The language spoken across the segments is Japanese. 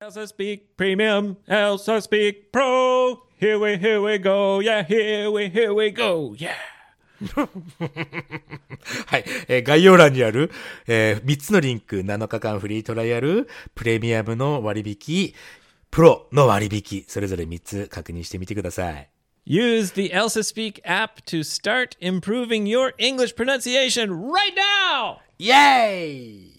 Elsa Speak Premium, Elsa Speak Pro. Here we, here we go. Yeah, here we, here we go. Yeah. はい。えー概要欄にある、えー3つのリンク、7日間フリートライアル、プレミアムの割引、プロの割引、それぞれ3つ確認してみてください。Use the Elsa Speak app to start improving your English pronunciation right now. イェーイ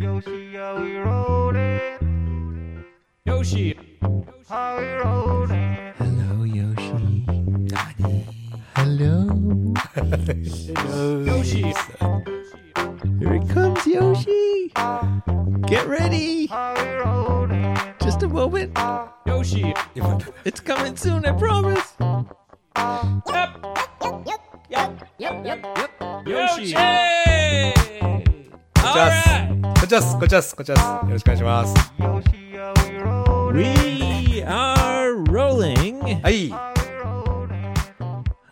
Yoshi, are we rolling? Yoshi. Are we rolling? Hello, Yoshi. Hello. Yoshi. Here it comes, Yoshi. Get ready. Are we rolling? Just a moment. Yoshi. It's coming soon, I promise. Yoshi. こちらです。こちらです。こちらです。こちらです。よろしくお願いします。We are rolling はい。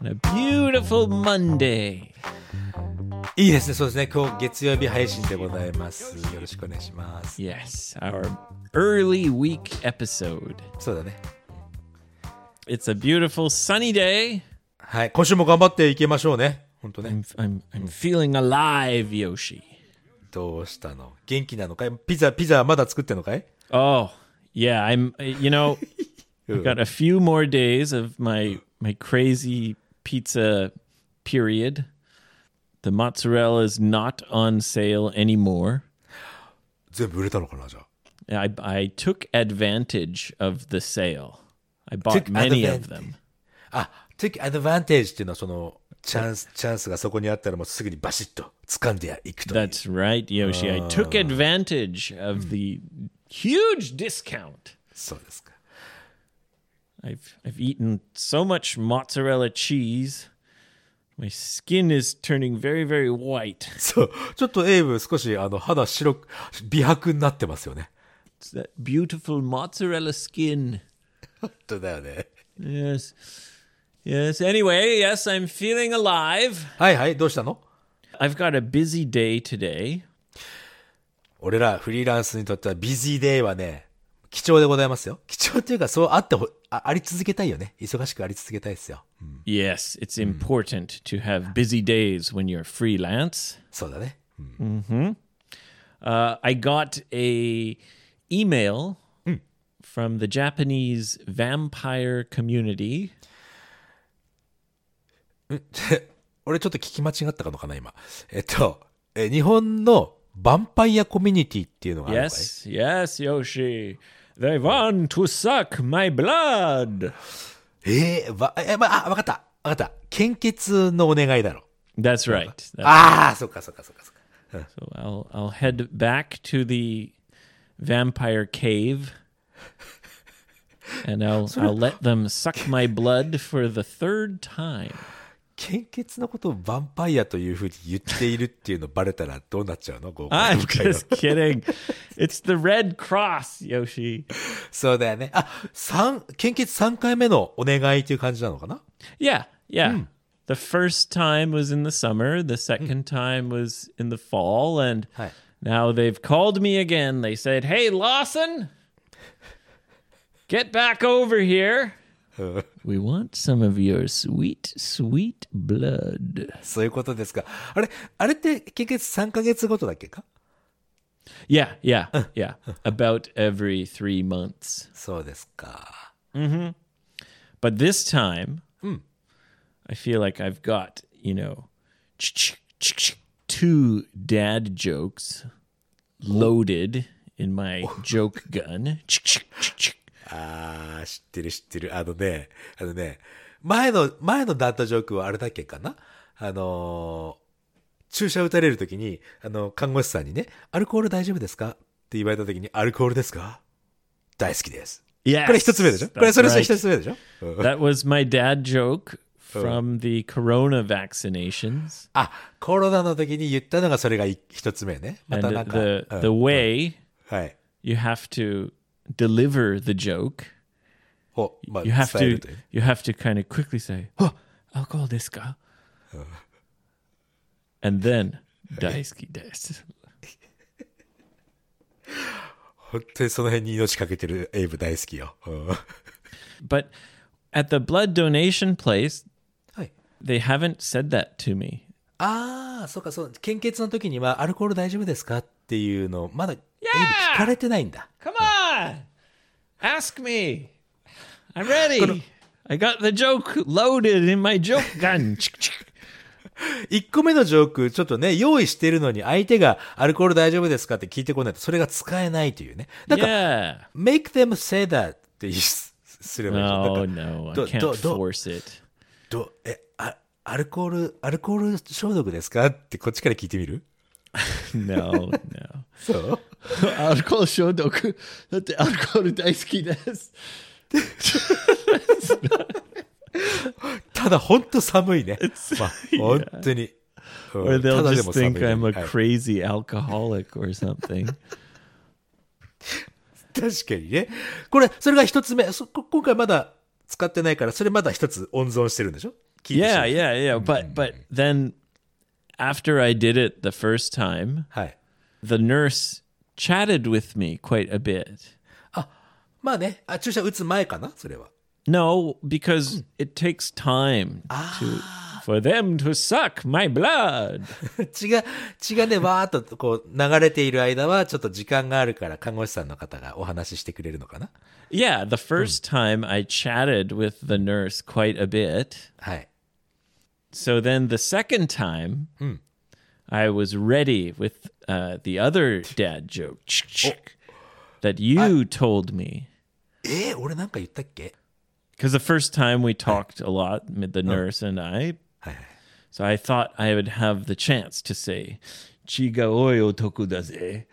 on a beautiful Monday. いいですね。そうですね。今日月曜日配信でございます。よろしくお願いします。Yes, our early week episode. そうだね。It's a beautiful sunny day. はい。今週も頑張っていきましょうね。本当ね。I'm, I'm, I'm feeling alive, Yoshi. どうしたの元気なのかいピザ、ピザまだ作ってんのかい Oh, yeah, I'm you know, I've got a few more days of my my crazy pizza period. The mozzarella is not on sale anymore. 全部売れたのかなじゃあ。 I I took advantage of the sale. I bought Took many advantage. of them. あ、take advantage っていうのはその、 チャンス、チャンスがそこにあったらもうすぐにバシッと掴んでいくと。That's right, Yoshi. I took advantage of the huge discount. そうですか。I've I've eaten so much mozzarella cheese. My skin is turning very very white. そう。ちょっとエイブ少しあの肌白く、美白になってますよね。It's that beautiful mozzarella skin. 本当だよね。Yes. Yes. Anyway, yes, I'm feeling alive. はいはい、どうしたの I've got a busy day today. 俺らフリーランスにとってはビジーデイはね、貴重でございますよ。貴重っていうかそうあってほあ、あり続けたいよね。忙しくあり続けたいですよ。 Yes, it's important to have busy days when you're freelance. そうだね。 Uh, I got a email from the Japanese vampire community. 俺ちょっと聞き間違ったのかな、今。えっと、え日本のヴァンパイアコミュニティっていうのがあるのかい Yes, yes, Yoshi. They want to suck my blood. えー、わ、え、まあ、わかった。わかった。献血のお願いだろ。That's right. That's- ああ、そっかそっかそっかそっか。so I'll I'll head back to the vampire cave. And I'll I'll let them suck my blood for the third time. 献血のことをヴァンパイアというふうに言っているっていうのバレたらどうなっちゃうの豪華 I'm な会話 just kidding. It's the Red Cross, Yoshi. そうだよね。あ、三、献血3回目のお願いっていう感じなのかな Yeah, yeah. The first time was in the summer, the second time was in the fall, and Hi. now they've called me again. They said, Hey, Lawson, get back over here. we want some of your sweet, sweet blood. そういうことですか。あれ、あれって献血3ヶ月ごとだっけか Yeah, yeah, yeah. About every three months. そうですか。 But this time, I feel like I've got, you know, two dad jokes loaded in my joke gun. あー、知ってる知ってる。あのね、あのね、前の、前のダットジョークはあれだっけかな？あのー注射打たれるときに、あの、看護師さんにね、アルコール大丈夫ですか？って言われたときに、アルコールですか？大好きです。Yes, これ一つ目でしょ？これそれ.一つ目でしょ、うん That was my dad joke from the corona vaccinations. あ、コロナの時に言ったのがそれがい一つ目ね。またなんか。the, うん the way はい。you have to deliver the joke, を、まあ、 you have 伝える to という。 you have to kind of quickly say, "Oh, alcohol desu ka?" And then daisuki desu. 本当にその辺に命かけてるエイブ大好きよ。うん、 But at the blood donation place, はい。 they haven't said that to me. ああ、そうか、そう。献血の時にはアルコール大丈夫ですかっていうのを、まだエイブ聞かれてないんだ。 Come on! Ask me. I'm ready. I got the joke loaded in my joke gun. 1個目のジョーク、ちょっとね、用意してるのに相手がアルコール大丈夫ですかって聞いてこないと、それが使えないというね。だから、make them say that ってすすればいい。No, no, I ど can't force it. どえあ、アルコール、アルコール消毒ですかってこっちから聞いてみる？No, no. そう？アルコール消毒。だってアルコール大好きです。ただ、ほんと寒いね。まあ、本当に。うん Or た they'll just think ね I'm a はい crazy alcoholic or something. 確かにね。これ、それが一つ目。今回まだ使ってないから、それまだ一つ温存してるんでしょ yeah, る yeah, yeah. But but then after I did it the first time, はい。the nurse chatted with me quite a bit. まあね、あ注射打つ前かなそれは。 No, because it takes time to for them to suck my blood. 血が、血がね、わーっとこう流れている間は、ちょっと時間があるから、看護師さんの方がお話ししてくれるのかな Yeah, the first time I chatted with the nurse quite a bit. はい。 So then the second time, I was ready with uh, the other dad joke that you told me. えー、俺なんか言ったっけ Because the first time we talked a lot, the nurse and I. はいはい。 So I thought I would have the chance to say, 血が多い男だぜ。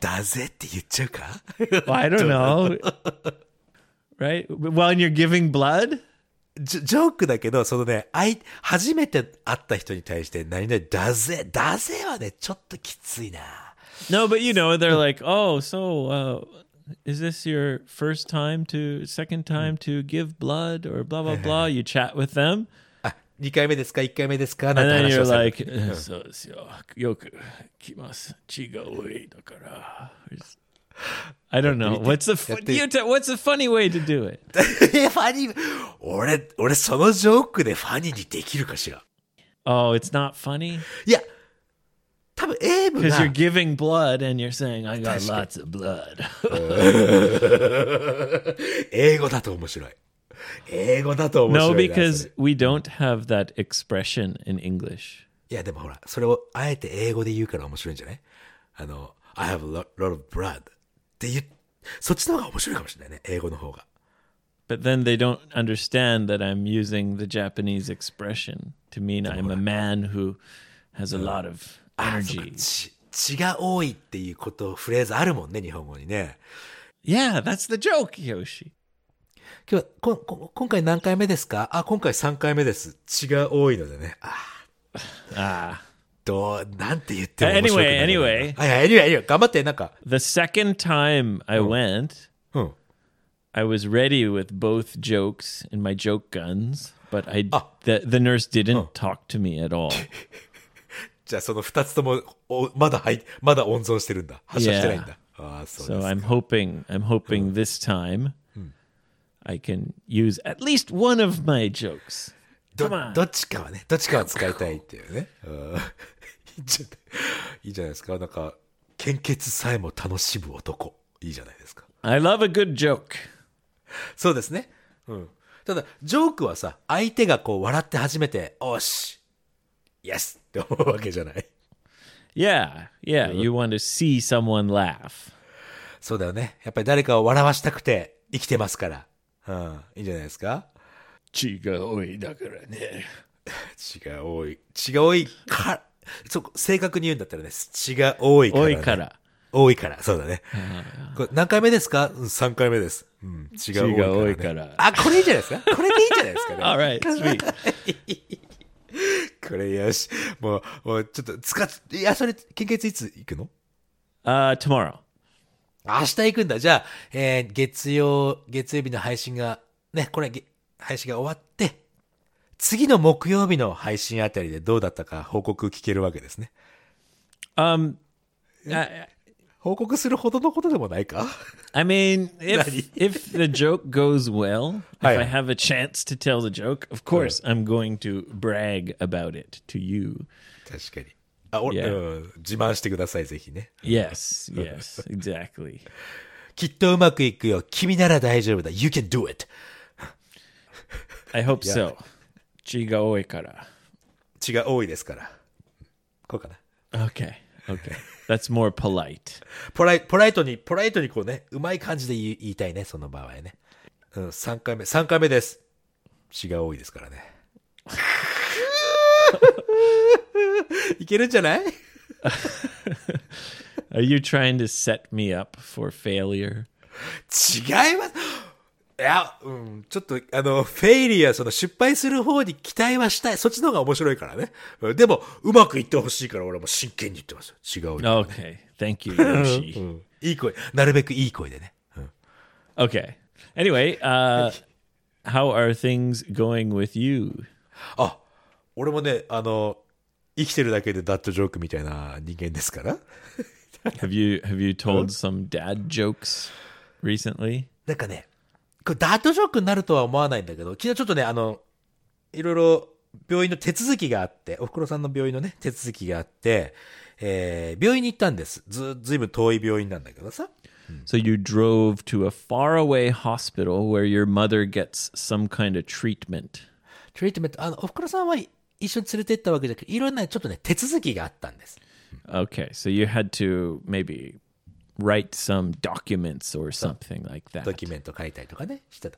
だぜって言っちゃうか Well, I don't know. right? When you're giving blood? ジョジョークだけど、そのね、あい、初めて会った人に対して、何々、だぜ、だぜはね、ちょっときついな。 No, but you know, they're like, oh, so uh, is this your first time to, second time to give blood or blah, blah, blah? You chat with them. あ、2回目ですか ?1 回目ですかな And んて then 話を you're され like, "Uh, そうですよ。よく来ます。血が多いだから。I don't know. What's the fu- やって。 you t- what's the funny way to do it? え、ファニー、 俺、俺そのジョークでファニーにできるかしら Oh, it's not funny いや、多分エイブ because が you're、giving blood and you're saying I got lots of blood. 英語だと面白い。英語だと面 no, 白いな。そ because れ we don't have that expression in English. いや、でもほら、それをあえて英語で言うから面白いんじゃないあの、I have a lot, lot of blood って言う、そっちの方が面白いかもしれないね、英語の方が。But then they don't understand that I'm using the Japanese expression to mean I'm a man who has a lot of あそうか energy. 血、血が多いっていうこと、フレーズあるもんね、日本語にね。 Yeah, that's the joke, Yoshi. 今日はここ今回何回目ですかあ、今回3回目です。血が多いのでね。あ Ah. どう、なんて言っても面白くない Anyway, anyway. はいはい、anyway, anyway. 頑張って、なんか。 The second time I went, うん。 I was ready with both jokes in my joke guns, but I Ah. the, the nurse didn't talk to me at all. じゃあその2つとも、おまだはい、まだ温存してるんだ。発射してないんだ。ああ、そうで So す I'm hoping I'm hoping this time I can use at least one of my jokes. ど Come on. どっちかはね、どっちかは使いたいっていうね。うんいいんじゃないいいじゃないですか。なんか、献血さえも楽しむ男。いいじゃないですか。 I love a good joke. そうですね。うん。ただ、ジョークはさ、相手がこう笑って初めて、おし、イエスって思うわけじゃない。Yeah, yeah. You want to see someone laugh. そうだよね。やっぱり誰かを笑わしたくて生きてますから。うん。いいんじゃないですか血が多い。血が多いか、そう、正確に言うんだったらね、血が多いから、ね。多いから。多いから、そうだね。これ何回目ですか？うん ?3 回目です。うん。血が多いから、あ、これいいんじゃないですか？これでいいんじゃないですかね。All right, sweet. これよし。もう、もうちょっと使っ、いや、それ、献血いつ行くの？Uh, tomorrow. 明日行くんだ。じゃあ、えー月曜、月曜日の配信が、ね、これ、げ配信が終わって、次の木曜日の配信あたりでどうだったか報告聞けるわけですね。Um, I, 報告するほどのことでもないか I mean, if if the joke goes well, if Hi. I have a chance to tell the joke, of course I'm going to brag about it to you. 確かに。あ、お Yeah. うん自慢してください、ぜひね。Yes, yes, exactly. きっとうまくいくよ。君なら大丈夫だ。You can do it. I hope so. 血が多いから.血が多いですから。こうかな。Okay, okay. That's more polite. ポライポライトに、ポライトにこうね、うまい感じで言い言いたいね、その場合ね。うん、3回目、3回目です。血が多いですからね。いけるんじゃない？Are you trying to set me up for failure? 違います。いや、うん、ちょっと、あの、フェイリア、その失敗する方に期待はしたい。そっちの方が面白いからね。うんでも、うまくいってほしいから俺も真剣に言ってますよ。違う。Okay, thank you, Yoshi. うんいい声。なるべくいい声でね。うん Okay. Anyway, uh, how are things going with you? あ、俺もね、あの、生きてるだけでダットジョークみたいな人間ですから。Have you have you told some dad jokes recently? なんかね、これダートジョークになるとは思わないんだけど、昨日ちょっとね、あの、いろいろ病院の手続きがあって、おふくろさんの病院のね、手続きがあって、えー病院に行ったんです。ず、ずいぶん遠い病院なんだけどさ。So you drove to a faraway hospital where your mother gets some kind of treatment. トリートメント、あの、おふくろさんは一緒に連れて行ったわけじゃなくて、いろんなちょっとね、手続きがあったんです。Okay, so you had to maybe write some documents or something like ド that. キュメント書いたりとかね、してた。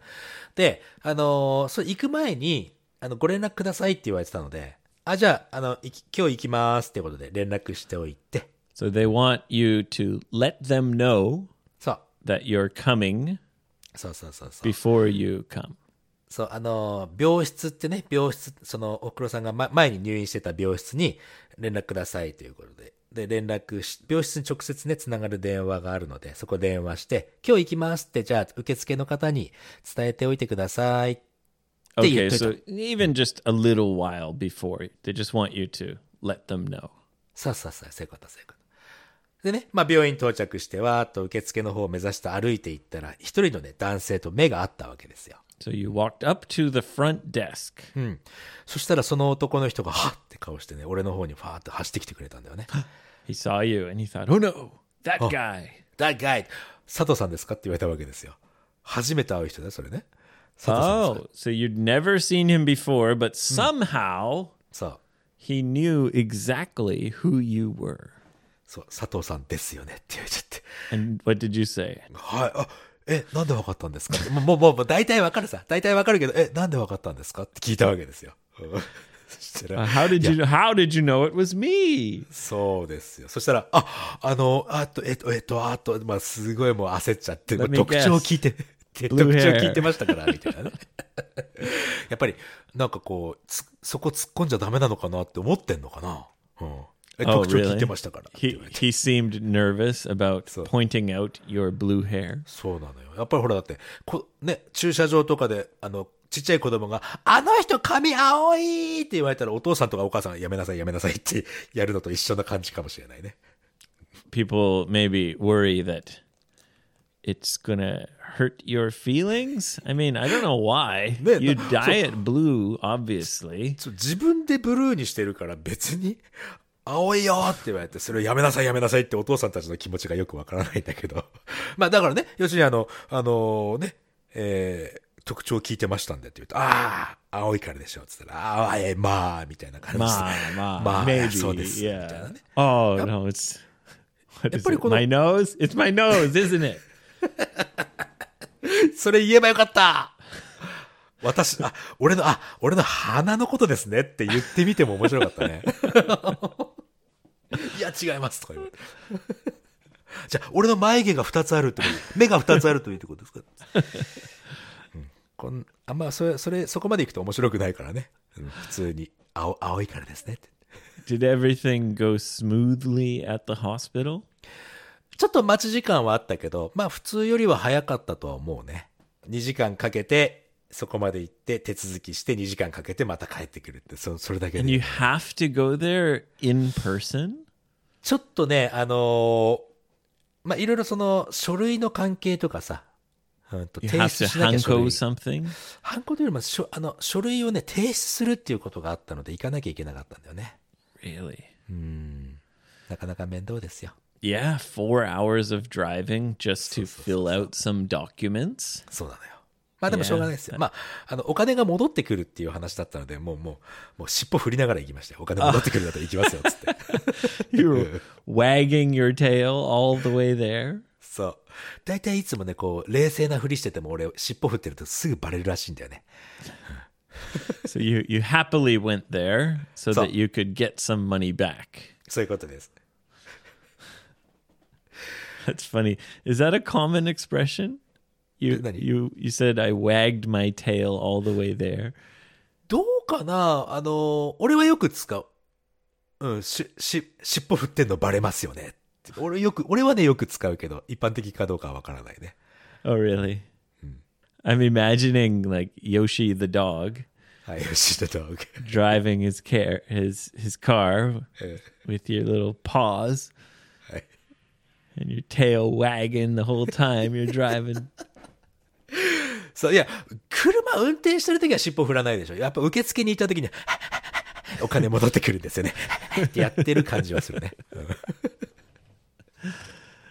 で、あのーそう、行く前に、あの、ご連絡くださいって言われてたので、あ、じゃあ、あの、いき今日行きますってことで連絡しておいて、So they want you to let them know that you're coming そうそうそうそう。before you come. そう、あのー、病室ってね、病室、その、おふくろさんが、ま、前に入院してた病室に連絡くださいということで。で、連絡し、病室に直接ね、つながる電話があるので、そこ電話して、今日行きますって、じゃあ、受付の方に伝えておいてください。Okay, so even just a little while before, they just want you to let them know. さあさあさあ、そういうこと、そういうこと。でね、まあ、病院到着して、わーっと受付の方を目指して歩いていったら、一人のね、男性と目が合ったわけですよ。So you walked up to the front desk. そしたらその男の人が、はっって顔してね、俺の方にファーって走ってきてくれたんだよね。He saw you and he thought, "Oh no, that guy." That guy! 佐藤さんですかって言われたわけですよ。初めて会う人だよ、それね。佐藤さんですか Oh, so you'd never seen him before, but somehow そう。he knew exactly who you were. そう、佐藤さんですよねって言われちゃって。And what did you say? はい、あ、え、なんでわかったんですか？もう、もう、もう、大体わかるさ。大体わかるけど、え、なんでわかったんですか？って聞いたわけですよ。う んそしたら Uh, how did you how did you know it was me? そうですよ。そしたら、あ、あの、あと、えっと、えっと、あと、まあ、すごいもう焦っちゃって、特徴を聞いて、特徴聞いてましたから、みたいなね。やっぱり、なんかこう、つそこ突っ込んじゃダメなのかなって思ってんのかな？うん。え Oh, 特徴聞?いてましたから。He he seemed nervous about pointing out your blue hair. そうなのよ。やっぱりほらだって、こね、駐車場とかで、あの、ちっちゃい子供が、あの人髪青いって言われたらお父さんとかお母さんがやめなさいやめなさいってやるのと一緒な感じかもしれないね。People maybe worry that it's gonna hurt your feelings. I mean, I don't know why. Man, You so- dye it blue, obviously. そう自分でブルーにしてるから別に、青いよって言われて、それをやめなさいやめなさいってお父さんたちの気持ちがよくわからないんだけど。まあだからね、要するにあの、あのね、えー特徴聞いてましたんでって言うと、ああ、青いからでしょって言ったら、ああ、えまあ、みたいな感じで。Ma, ma, まあ、maybe. そうです。みたいな Yeah. ね。Oh no, it's what is ぱり?この- My nose? It's my nose, isn't it? それ言えばよかった私、あ、俺の、あ、俺の鼻のことですねって言ってみても面白かったね。いや、違いますとか言われて。じゃあ、俺の眉毛が2つあるってこと、目が2つあるというってことですか、うん、こんあんま、それ、それ、そこまで行くと面白くないからね。うん普通に、青、青いからですねって。Did everything go smoothly at the hospital? ちょっと待ち時間はあったけど、まあ普通よりは早かったとは思うね。2時間かけて、そこまで行って手続きして2時間かけてまた帰ってくるって、そそれだけ And you で。have to go there in person? ちょっとね、あのーまあ、いろいろその書類の関係とかさ、うんと提出しなきゃ書類。something? ハンコというよりも書あの書類をね、提出するっていうことがあったので行かなきゃいけなかったんだよね。Really? なかなか面倒ですよ。Yeah, four hours of driving just to fill out some documents? そうなのよ。まあでもしょうがないですよ。まあ、あの、お金が戻ってくるっていう話だったので、もうもう、もう尻尾振りながら行きましたよ。お金戻ってくるんだきますよ、つって。you wagging your tail all the way there. そう。大体いつもね、こう、冷静なふりしてても俺、尻尾振ってるとすぐバレるらしいんだよね。so you, you happily went there so that you could get some money back. そういうことです。That's funny. Is that a common expression? You Nani? you you said I wagged my tail all the way there. どうかなあの、俺はよく使う。うん、し、し、尻尾振ってんのバレますよね。俺よく、俺はね、よく使うけど、一般的かどうかはわからないね。 Oh really? I'm imagining like Yoshi the dog はい、よし、ドッグ。 driving his car his his car え with your little paws はい。 and your tail wagging the whole time you're driving. そう、いや、車運転してるときは尻尾振らないでしょ。やっぱ受付に行ったときに、お金戻ってくるんですよね。ってやってる感じはするね。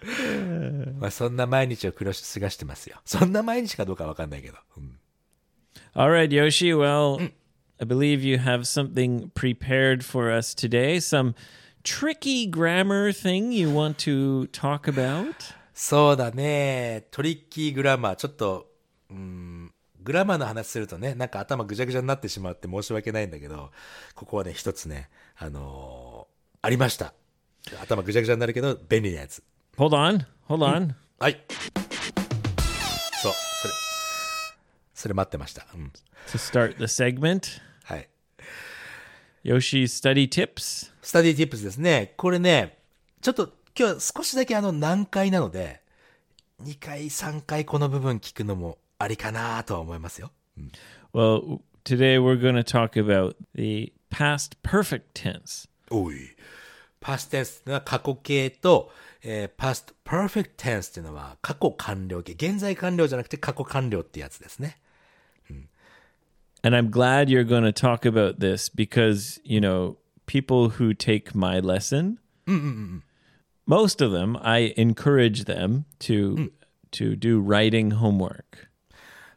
うんまあそんな毎日を暮らし過ごしてますよ。そんな毎日かどうかわかんないけど。うん All right, Yoshi. Well, I believe you have something prepared for us today. Some tricky grammar thing you want to talk about. そうだね。トリッキーグラマー。ちょっと、うん、グラマーの話するとね、なんか頭ぐちゃぐちゃになってしまって申し訳ないんだけど、ここはね、一つね、あのーありました。頭ぐちゃぐちゃになるけど、便利なやつ。Hold on. Hold on. はい。そう、それ、それ待ってました。うん。To start the segment, はい。Yoshi's study tips. スタディティップスですね。これね、ちょっと今日は少しだけあの難解なので、2回、3回この部分聞くのもありかなとは思いますよ。 Well, today we're going to talk about the past perfect tense. おい。パステンスっていうのは過去形と、えー、パストパーフェクトテンスっていうのは過去完了形。現在完了じゃなくて過去完了ってやつですね。 And I'm glad you're going to talk about this because, you know, people who take my lesson, most of them, I encourage them to to do writing homework.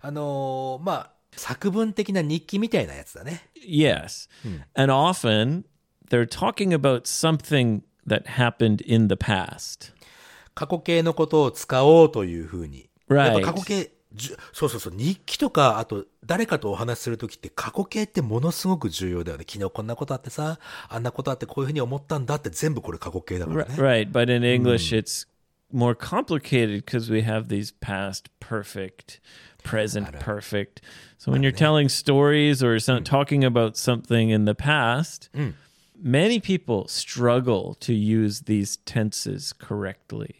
あのーまあ、作文的な日記みたいなやつだね。Yes. And often they're talking about something that happened in the past. 過去形のことを使おうというふうに。Right. やっぱ過去形、そうそうそう、日記とか、あと誰かとお話しするときって過去形ってものすごく重要だよね。昨日こんなことあってさ、あんなことあってこういうふうに思ったんだって全部これ過去形だからね。Right, but in English it's more complicated because we have these past perfect, present perfect. So when you're telling stories or some, talking about something in the past, many people struggle to use these tenses correctly.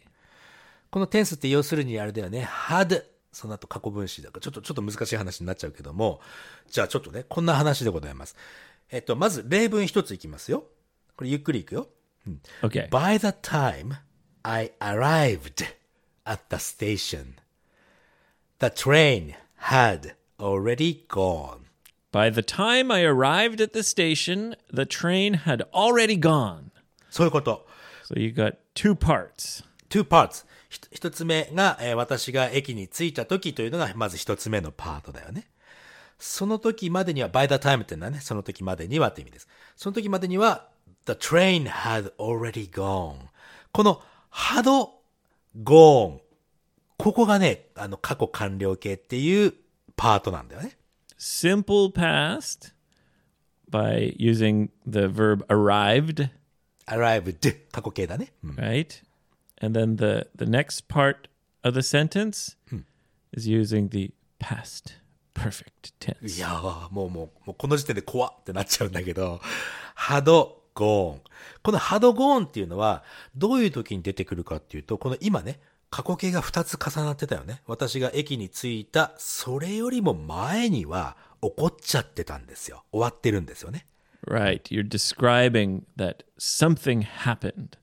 このテンスって要するにあれだよね。had その後過去分詞だから、ちょっと、ちょっと難しい話になっちゃうけども、じゃあちょっとね、こんな話でございます。えっと、まず例文一ついきますよ。これゆっくりいくよ。Okay. By the time I arrived at the station, the train had already gone. By the time I arrived at the station, the train had already gone. そういうこと。So you got two parts. two parts. 一つ目が、えー私が駅に着いた時というのが、まず一つ目のパートだよね。その時までには、by the time ってのはね、その時までにはって意味です。その時までには、the train had already gone. この had gone. ここがね、あの、過去完了形っていうパートなんだよね。Simple past by using the verb arrived, arrived 過去形だね。うん right? And then the the next part of the sentence is using the past perfect い tense. やー、もうもう、もうこの時点で怖ってなっちゃうんだけど、had gone。この had gone っていうのは、どういう時に出てくるかっていうと、この今ね、過去形が2つ重なってたよね。私が駅に着いた、それよりも前には起こっちゃってたんですよ。終わってるんですよね。Right. You're describing that something happened.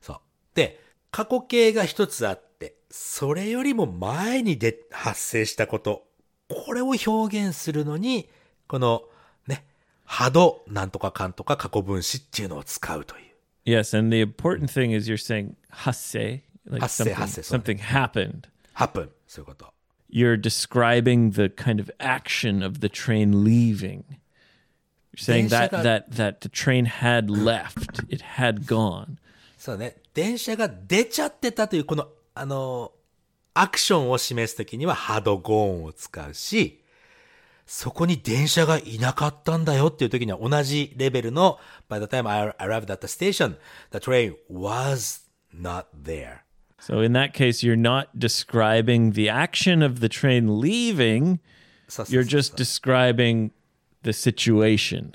そう。で、過去形が一つあって、それよりも前にで発生したこと、これを表現するのに、このね、波動なんとかかんとか過去分詞っていうのを使うという。Yes, and the important thing is you're saying hasse, like something, hasse, sorry. something happened. happen そういうこと。You're describing the kind of action of the train leaving. You're saying that 電車が- that that the train had left, it had gone. そうね。電車が出ちゃってたという、この、あの、アクションを示すときにはハドゴーンを使うし、そこに電車がいなかったんだよっていう時には同じレベルの By the time I arrived at the station, the train was not there. So in that case, you're not describing the action of the train leaving. そうそうそう You're just describing the situation.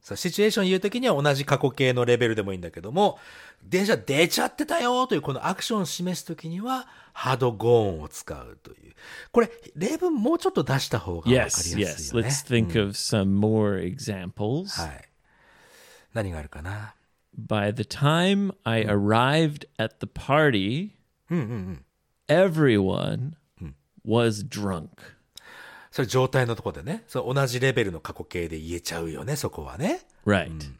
そうシチュエーション言うときには同じ過去形のレベルでもいいんだけども、電車出ちゃってたよというこのアクションを示すときには、ハドゴーンを使うという。これ、例文もうちょっと出した方がわかりや Yes, すい yes. よね。 Let's think of some more examples. はい。何があるかな By the time I arrived at the party, everyone was drunk. それ状態のところでね。そう同じレベルの過去形で言えちゃうよね、そこはね。 Right.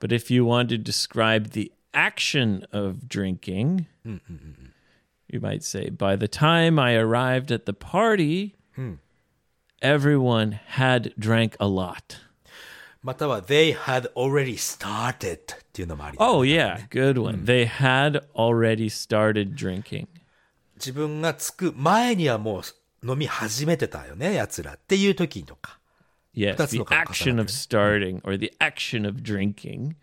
But if you want to describe the action of drinking, you might say, by the time I arrived at the party, everyone had drank a lot. または、they had already started っていうのもありだね Oh, yeah, good one. They had already started drinking. 自分が着く前にはもう飲み始めてたよね、奴らっていう時とか。Yes, the action る of starting or the action of drinking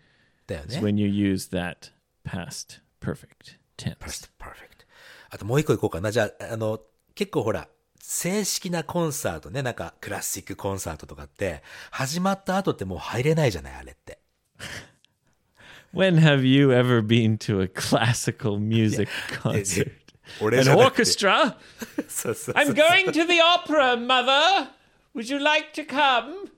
is ね。when you use that past perfect tense. Perfect. perfect. あともう一個いこうかな。じゃあ、あの、結構ほら、正式なコンサートね、なんかクラシックコンサートとかって、始まった後ってもう入れないじゃない、あれって。When have you ever been to a classical music concert? 俺 An orchestra? そうそうそう I'm going to the opera, mother. Would you like to come?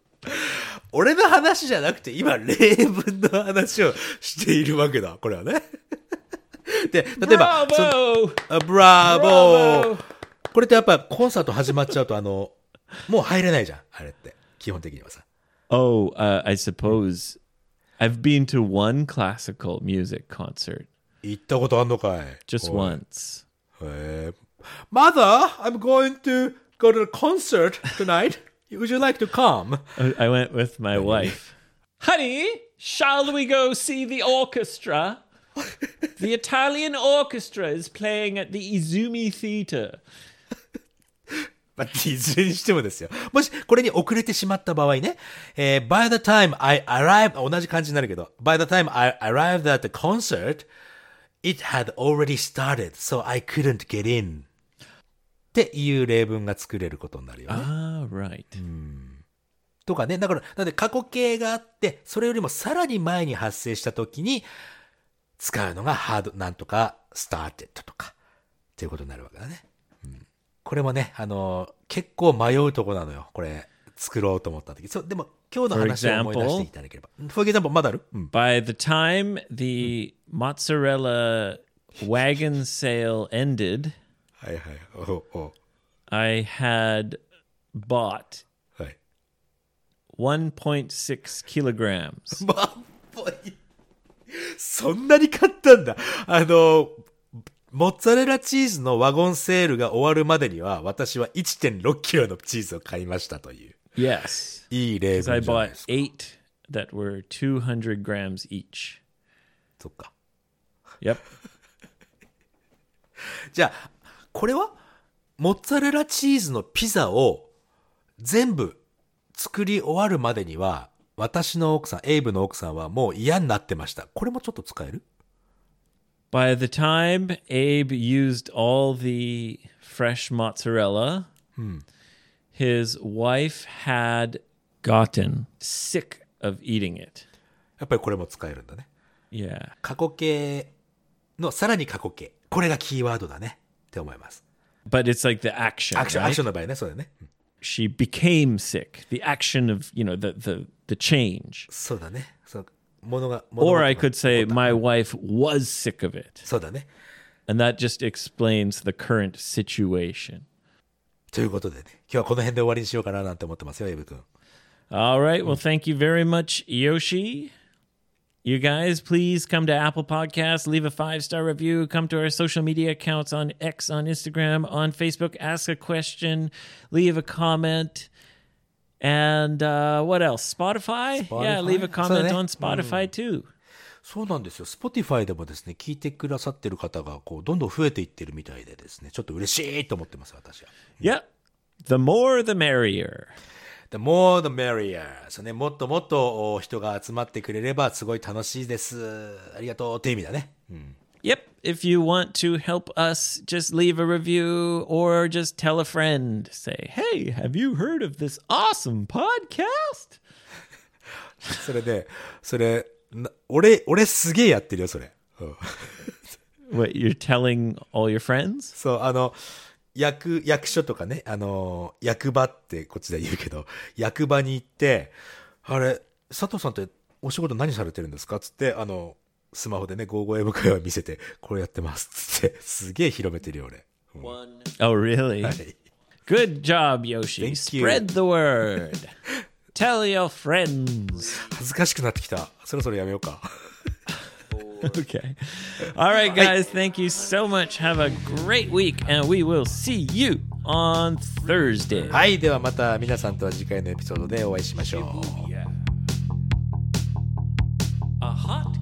俺の話じゃなくて、今、例文の話をしているわけだ。これはね。で、例えば、そ Bravo! あブラボー!これってやっぱコンサート始まっちゃうと、あの、もう入れないじゃん。あれって。基本的にはさ。 Oh, uh, I suppose I've been to one classical music concert 行ったことあんのかい just おい once. へえ Mother, I'm going to go to a concert tonight. Would you like to come? I I went with my wife. Honey, shall we go see the orchestra? the Italian orchestra is playing at the Izumi Theatre. まあ、いずれにしてもですよ。もし、これに遅れてしまった場合ね、えー by the time I arrived, 同じ感じになるけど、by the time I arrived at the concert, it had already started, so I couldn't get in. っていう例文が作れることになるよね。Ah, right. とかね。だから、なんで過去形があって、それよりもさらに前に発生した時に、使うのが had なんとか started とか、っていうことになるわけだね。うんこれもね、あの、結構迷うとこなのよ。これ、作ろうと思った時。そう、でも、今日の話を思い出していただければ。For example, まだある？うん。By the time the mozzarella wagon sale ended, はいはい。おうおう I had bought はい。1.6 kilograms. そんなに買ったんだ。あの、モッツァレラチーズのワゴンセールが終わるまでには、私は1.6キロのチーズを買いましたという。Yes. いい例 I 文じゃない bought ですか。eight that were 200 grams each. そっか。Yep. じゃあ、これは、モッツァレラチーズのピザを全部作り終わるまでには、私の奥さん、エイブの奥さんはもう嫌になってました。これもちょっと使える？By the time Abe used all the fresh mozzarella, his wife had gotten sick of eating it. やっぱりこれも使えるんだね。 Yeah. 過去形のさらに過去形。これがキーワードだね。って思います。 But it's like the action. アクション、 right? アクションの場合ね、そうだよね。うん She became sick. The action of, you know, the the the change. そうだね。 そう ものが、物 Or 事 I が could say, my wife was sick of it. そうだね。 And that just explains the current situation. ということでね、今日はこの辺で終わりにしようかななんて思ってますよ、エブ君。 All right. Well, thank you very much, Yoshi. You guys, please come to Apple Podcasts, leave a five star review, come to our social media accounts on X, on Instagram, on Facebook, ask a question, leave a comment. And uh, what else? Spotify? Yeah, Spotify? leave a comment So, on Spotify too. そうなんですよ。Spotify でもですね、聞いてくださってる方が、こう、どんどん増えていってるみたいでですね、ちょっと嬉しいと思ってます、私は。Yep. The more, the merrier. The more the merrier. そうね、もっともっとお人が集まってくれれば、すごい楽しいです。ありがとうっていう意味だね。うん。Yep. If you want to help us, just leave a review or just tell a friend. Say, hey, have you heard of this awesome podcast? それで、それ、な俺、俺すげえやってるよ、それ。うん。 What, you're telling all your friends? そう、あの、役、役所とかね、あの、役場ってこっちで言うけど、役場に行って、あれ、佐藤さんってお仕事何されてるんですかつって、あの、 スマホでね、55英語会話見せて、これやってますっつって、すげえ広めてるよ、俺。うん、oh, really? はい。Good job, Yoshi. Spread the word. Tell your friends. 恥ずかしくなってきた。そろそろやめようか。okay. All right, guys. Thank you so much. Have a great week, and we will see you on Thursday. はい、ではまた皆さんとは次回のエピソードでお会いしましょう。A hot